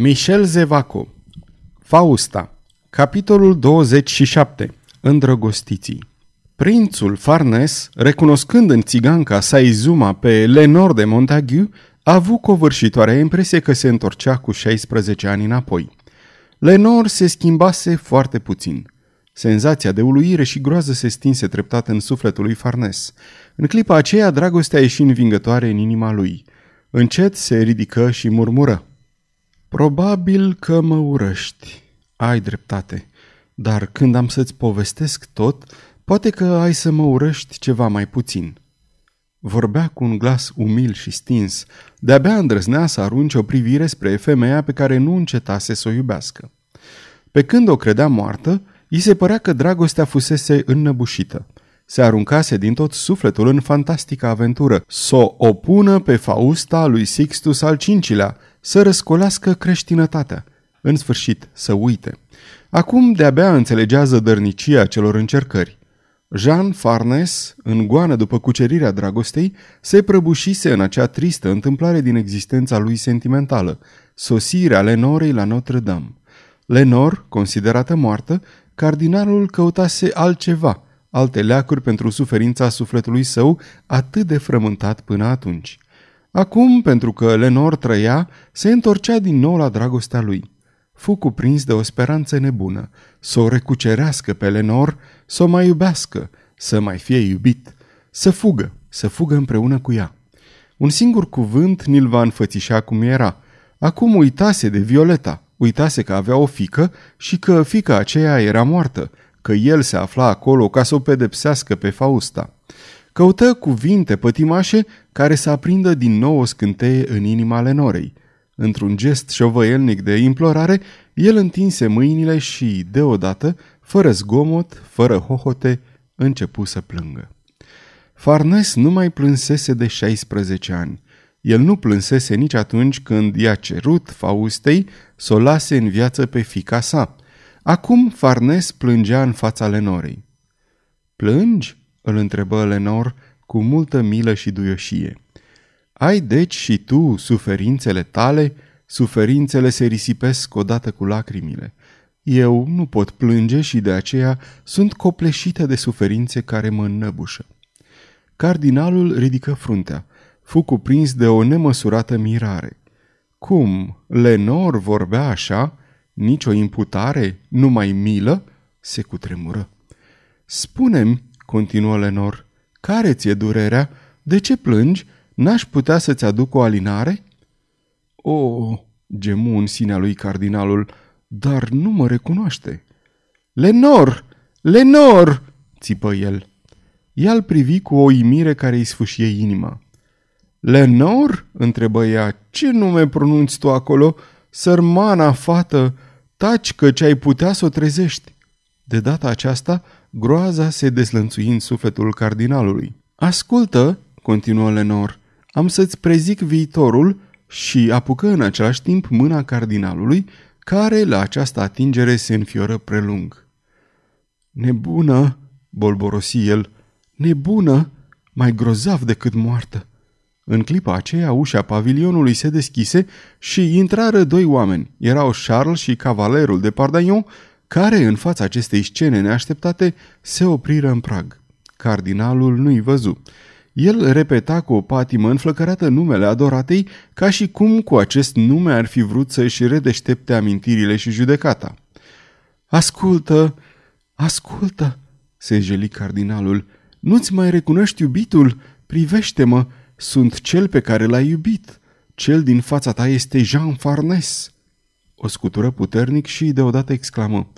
Michel Zevaco Fausta Capitolul 27 Îndrăgostiții Prințul Farnes, recunoscând în țiganca sa Izuma pe Lenor de Montagu, a avut covârșitoarea impresie că se întorcea cu 16 ani înapoi. Lenor se schimbase foarte puțin. Senzația de uluire și groază se stinse treptat în sufletul lui Farnes. În clipa aceea, dragostea ieși învingătoare în inima lui. Încet se ridică și murmură. Probabil că mă urăști. Ai dreptate. Dar când am să-ți povestesc tot, poate că ai să mă urăști ceva mai puțin. Vorbea cu un glas umil și stins. De-abia îndrăznea să arunce o privire spre femeia pe care nu încetase să o iubească. Pe când o credea moartă, îi se părea că dragostea fusese înnăbușită. Se aruncase din tot sufletul în fantastică aventură, să o opună pe Fausta lui Sixtus al V-lea, să răscolească creștinătatea, în sfârșit să uite. Acum de-abia înțelegea zădărnicia celor încercări. Jean Farnes, în goană după cucerirea dragostei, se prăbușise în acea tristă întâmplare din existența lui sentimentală, sosirea Lenorei la Notre-Dame. Lenor, considerată moartă, cardinalul căutase altceva, alte leacuri pentru suferința sufletului său atât de frământat până atunci. Acum, pentru că Lenor trăia, se întorcea din nou la dragostea lui. Fu cuprins de o speranță nebună, să o recucerească pe Lenor, să o mai iubească, să mai fie iubit, să fugă, să fugă împreună cu ea. Un singur cuvânt ni-l va înfățișa cum era. Acum uitase de Violeta, uitase că avea o fică și că fica aceea era moartă, că el se afla acolo ca să o pedepsească pe Fausta. Căută cuvinte pătimașe care să aprindă din nou o scânteie în inima Lenorei. Într-un gest șovăielnic de implorare, el întinse mâinile și, deodată, fără zgomot, fără hohote, începu să plângă. Farnes nu mai plânsese de 16 ani. El nu plânsese nici atunci când i-a cerut Faustei să o lase în viață pe fica sa. Acum Farnes plângea în fața Lenorei. Plângi?" Îl întrebă Lenor cu multă milă și duioșie. Ai deci și tu suferințele tale? Suferințele se risipesc odată cu lacrimile. Eu nu pot plânge și de aceea sunt copleșită de suferințe care mă înnăbușă. Cardinalul ridică fruntea. Fu cuprins de o nemăsurată mirare. Cum? Lenor vorbea așa? Nici o imputare? Numai milă? Se cutremură. Spune-mi, continuă Lenor, care ți-e durerea? De ce plângi? N-aș putea să-ți aduc o alinare? O, gemu în sinea lui cardinalul, dar nu mă recunoaște. Lenor! Lenor! țipă el. Ea îl privi cu o imire care îi sfâșie inima. Lenor? întrebă ea. Ce nume pronunți tu acolo? Sărmana fată, taci că ce ai putea să o trezești. De data aceasta, groaza se deslănțui în sufletul cardinalului. Ascultă, continuă Lenor, am să-ți prezic viitorul și apucă în același timp mâna cardinalului, care la această atingere se înfioră prelung. Nebună, bolborosi el, nebună, mai grozav decât moartă. În clipa aceea, ușa pavilionului se deschise și intrară doi oameni. Erau Charles și cavalerul de Pardaion, care, în fața acestei scene neașteptate, se opriră în prag. Cardinalul nu-i văzu. El repeta cu o patimă înflăcărată numele adoratei, ca și cum cu acest nume ar fi vrut să-și redeștepte amintirile și judecata. Ascultă, ascultă, se jeli cardinalul, nu-ți mai recunoști iubitul? Privește-mă, sunt cel pe care l-ai iubit. Cel din fața ta este Jean Farnes. O scutură puternic și deodată exclamă.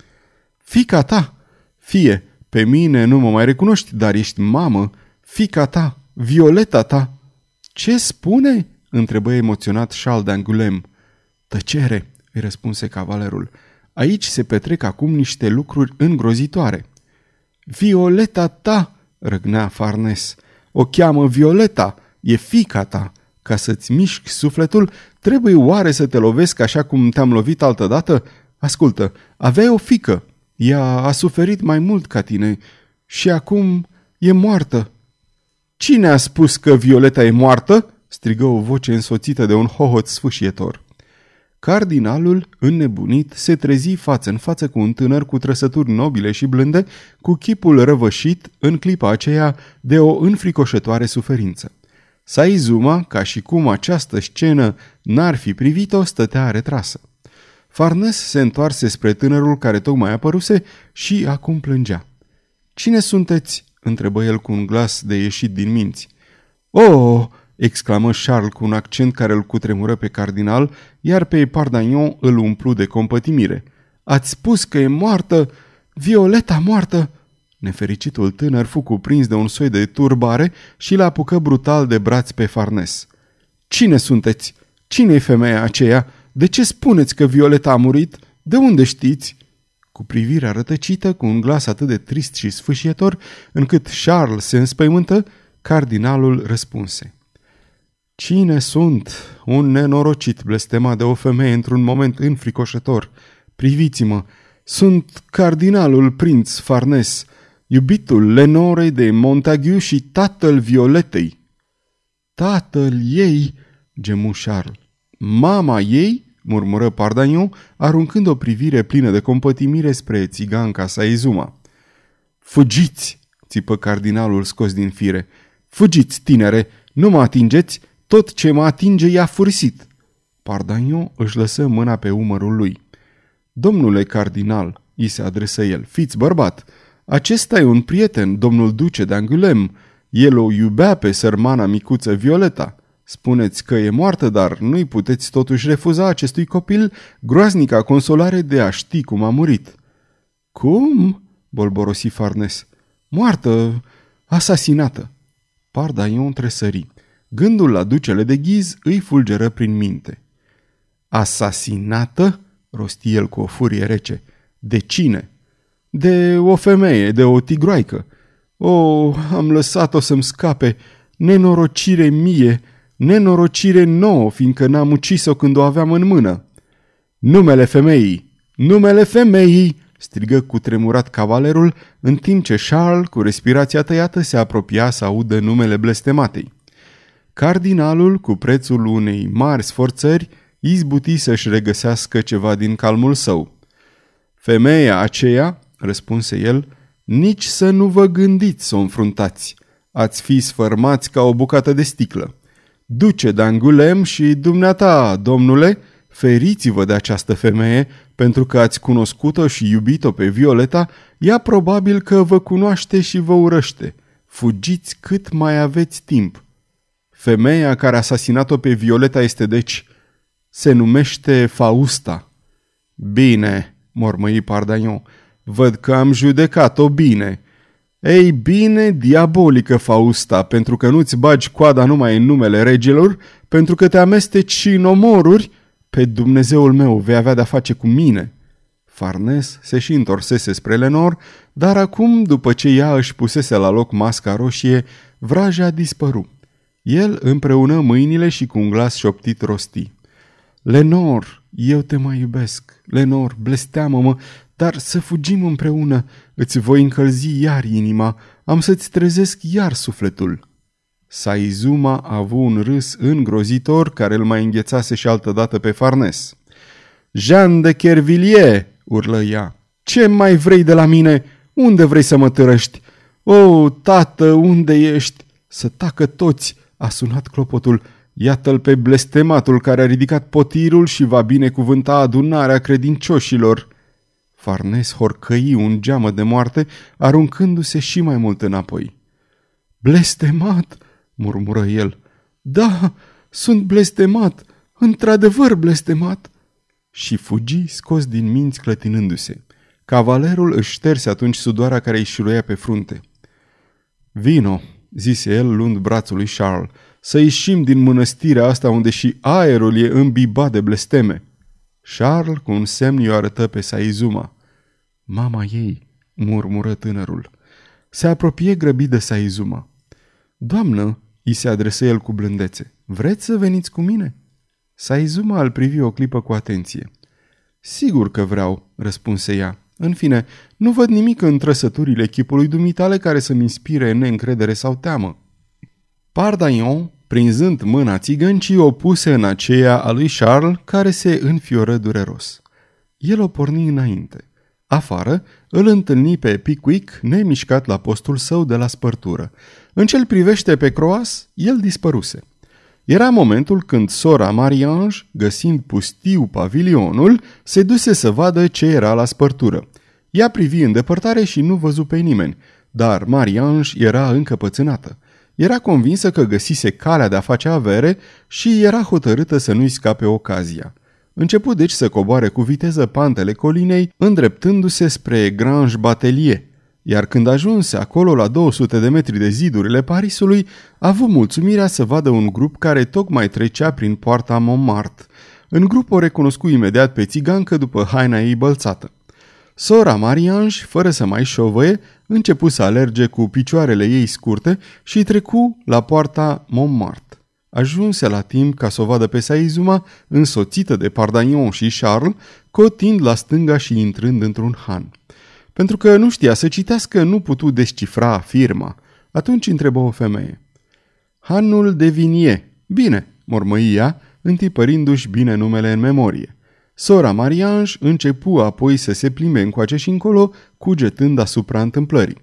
Fica ta! Fie, pe mine nu mă mai recunoști, dar ești mamă. Fica ta, Violeta ta! Ce spune? întrebă emoționat Charles d'Angulem. Tăcere, îi răspunse cavalerul. Aici se petrec acum niște lucruri îngrozitoare. Violeta ta, răgnea Farnes. O cheamă Violeta, e fica ta. Ca să-ți miști sufletul, trebuie oare să te lovesc așa cum te-am lovit altădată? Ascultă, aveai o fică. Ea a suferit mai mult ca tine și acum e moartă. Cine a spus că Violeta e moartă?" strigă o voce însoțită de un hohot sfâșietor. Cardinalul, înnebunit, se trezi față în față cu un tânăr cu trăsături nobile și blânde, cu chipul răvășit în clipa aceea de o înfricoșătoare suferință. Saizuma, ca și cum această scenă n-ar fi privit-o, stătea retrasă. Farnes se întoarse spre tânărul care tocmai apăruse și acum plângea. Cine sunteți?" întrebă el cu un glas de ieșit din minți. Oh!" exclamă Charles cu un accent care îl cutremură pe cardinal, iar pe Pardagnon îl umplu de compătimire. Ați spus că e moartă? Violeta moartă?" Nefericitul tânăr fu cuprins de un soi de turbare și l apucă brutal de braț pe Farnes. Cine sunteți? Cine e femeia aceea? De ce spuneți că Violeta a murit? De unde știți?" Cu privirea rătăcită, cu un glas atât de trist și sfâșietor, încât Charles se înspăimântă, cardinalul răspunse. Cine sunt? Un nenorocit blestemat de o femeie într-un moment înfricoșător. Priviți-mă, sunt cardinalul prinț Farnes, iubitul Lenorei de Montagu și tatăl Violetei. Tatăl ei, gemu Charles. Mama ei? murmură Pardagnon, aruncând o privire plină de compătimire spre țiganca Saizuma. Fugiți! țipă cardinalul scos din fire. Fugiți, tinere! Nu mă atingeți! Tot ce mă atinge i-a fursit. Pardagnon își lăsă mâna pe umărul lui. Domnule cardinal, îi se adresă el, fiți bărbat. Acesta e un prieten, domnul duce de Angulem. El o iubea pe sărmana micuță Violeta. Spuneți că e moartă, dar nu-i puteți totuși refuza acestui copil groaznica consolare de a ști cum a murit. Cum? bolborosi Farnes. Moartă, asasinată. Pardaion tresări. Gândul la ducele de ghiz îi fulgeră prin minte. Asasinată? rosti el cu o furie rece. De cine? De o femeie, de o tigroaică. O, am lăsat-o să-mi scape. Nenorocire mie, nenorocire nouă, fiindcă n-am ucis-o când o aveam în mână. Numele femeii! Numele femeii! strigă cu tremurat cavalerul, în timp ce Charles, cu respirația tăiată, se apropia să audă numele blestematei. Cardinalul, cu prețul unei mari sforțări, izbuti să-și regăsească ceva din calmul său. Femeia aceea, răspunse el, nici să nu vă gândiți să o înfruntați. Ați fi sfărmați ca o bucată de sticlă. Duce d'Angulem și dumneata, domnule, feriți-vă de această femeie, pentru că ați cunoscut-o și iubit-o pe Violeta, ea probabil că vă cunoaște și vă urăște. Fugiți cât mai aveți timp. Femeia care a asasinat-o pe Violeta este deci... Se numește Fausta. Bine, mormăi Pardaion, văd că am judecat-o bine. Ei bine, diabolică Fausta, pentru că nu-ți bagi coada numai în numele regilor, pentru că te amesteci și în omoruri, pe Dumnezeul meu vei avea de-a face cu mine. Farnes se și întorsese spre Lenor, dar acum, după ce ea își pusese la loc masca roșie, vraja a dispărut. El împreună mâinile și cu un glas șoptit rosti. Lenor, eu te mai iubesc. Lenor, blesteamă-mă, dar să fugim împreună. Îți voi încălzi iar inima. Am să-ți trezesc iar sufletul. Saizuma a avut un râs îngrozitor care îl mai înghețase și altădată pe Farnes. Jean de Kervilliers, urlă ea. Ce mai vrei de la mine? Unde vrei să mă târăști? O, tată, unde ești? Să tacă toți, a sunat clopotul. Iată-l pe blestematul care a ridicat potirul și va binecuvânta adunarea credincioșilor. Farnes horcăi un geamă de moarte, aruncându-se și mai mult înapoi. Blestemat, murmură el. Da, sunt blestemat, într-adevăr blestemat. Și fugi scos din minți clătinându-se. Cavalerul își șterse atunci sudoarea care îi șuruia pe frunte. Vino, zise el luând brațul lui Charles, să ieșim din mănăstirea asta unde și aerul e îmbibat de blesteme. Charles cu un semn i-o arătă pe Saizuma. Mama ei, murmură tânărul. Se apropie grăbit de Saizuma. Doamnă, îi se adresă el cu blândețe, vreți să veniți cu mine? Saizuma îl privi o clipă cu atenție. Sigur că vreau, răspunse ea. În fine, nu văd nimic în trăsăturile chipului dumitale care să-mi inspire neîncredere sau teamă. Pardaion Prinzând mâna țigăncii, o puse în aceea a lui Charles, care se înfioră dureros. El o porni înainte. Afară, îl întâlni pe Pickwick, nemișcat la postul său de la spărtură. În cel privește pe Croas, el dispăruse. Era momentul când sora Mariange, găsind pustiu pavilionul, se duse să vadă ce era la spărtură. Ea privi în depărtare și nu văzu pe nimeni, dar Mariange era încă pățânată. Era convinsă că găsise calea de a face avere și era hotărâtă să nu-i scape ocazia. Început deci să coboare cu viteză pantele colinei, îndreptându-se spre Grange Batelier, iar când ajunse acolo la 200 de metri de zidurile Parisului, a avut mulțumirea să vadă un grup care tocmai trecea prin poarta Montmartre. În grup o recunoscu imediat pe țigancă după haina ei bălțată. Sora Mariange, fără să mai șovăie, începu să alerge cu picioarele ei scurte și trecu la poarta Montmartre. Ajunse la timp ca să o vadă pe Saizuma, însoțită de Pardagnon și Charles, cotind la stânga și intrând într-un han. Pentru că nu știa să citească, nu putu descifra firma. Atunci întrebă o femeie. Hanul de vinie. Bine, mormăia, întipărindu-și bine numele în memorie. Sora Mariange începu apoi să se plimbe încoace și încolo, cugetând asupra întâmplării.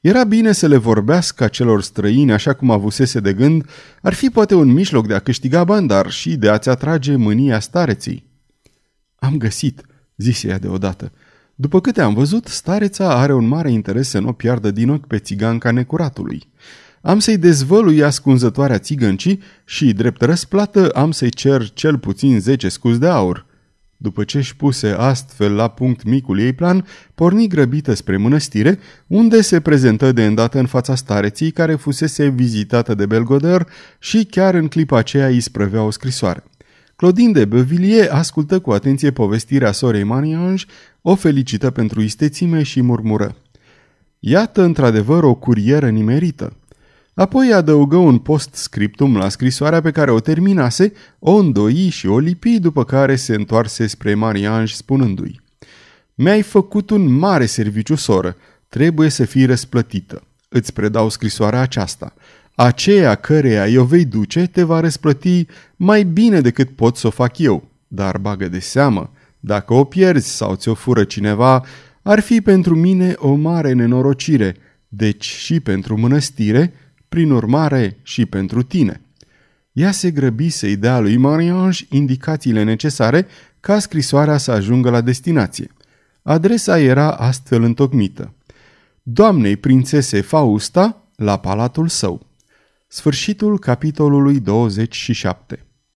Era bine să le vorbească acelor străini așa cum avusese de gând, ar fi poate un mijloc de a câștiga bani, dar și de a-ți atrage mânia stareții. Am găsit, zise ea deodată. După câte am văzut, stareța are un mare interes să nu o piardă din ochi pe țiganca necuratului. Am să-i dezvălui ascunzătoarea țigăncii și, drept răsplată, am să-i cer cel puțin 10 scuz de aur. După ce își puse astfel la punct micul ei plan, porni grăbită spre mănăstire, unde se prezentă de îndată în fața stareții care fusese vizitată de Belgoder și chiar în clipa aceea îi sprăvea o scrisoare. Claudine de Beauvilliers ascultă cu atenție povestirea sorei Mariange, o felicită pentru istețime și murmură. Iată într-adevăr o curieră nimerită. Apoi adăugă un post-scriptum la scrisoarea pe care o terminase, o îndoi și o lipi, după care se întoarse spre Mariange spunându-i Mi-ai făcut un mare serviciu, soră, trebuie să fii răsplătită. Îți predau scrisoarea aceasta. Aceea căreia o vei duce te va răsplăti mai bine decât pot să o fac eu. Dar bagă de seamă, dacă o pierzi sau ți-o fură cineva, ar fi pentru mine o mare nenorocire, deci și pentru mănăstire, prin urmare și pentru tine. Ea se grăbi să-i dea lui Mariange indicațiile necesare ca scrisoarea să ajungă la destinație. Adresa era astfel întocmită. Doamnei prințese Fausta la palatul său. Sfârșitul capitolului 27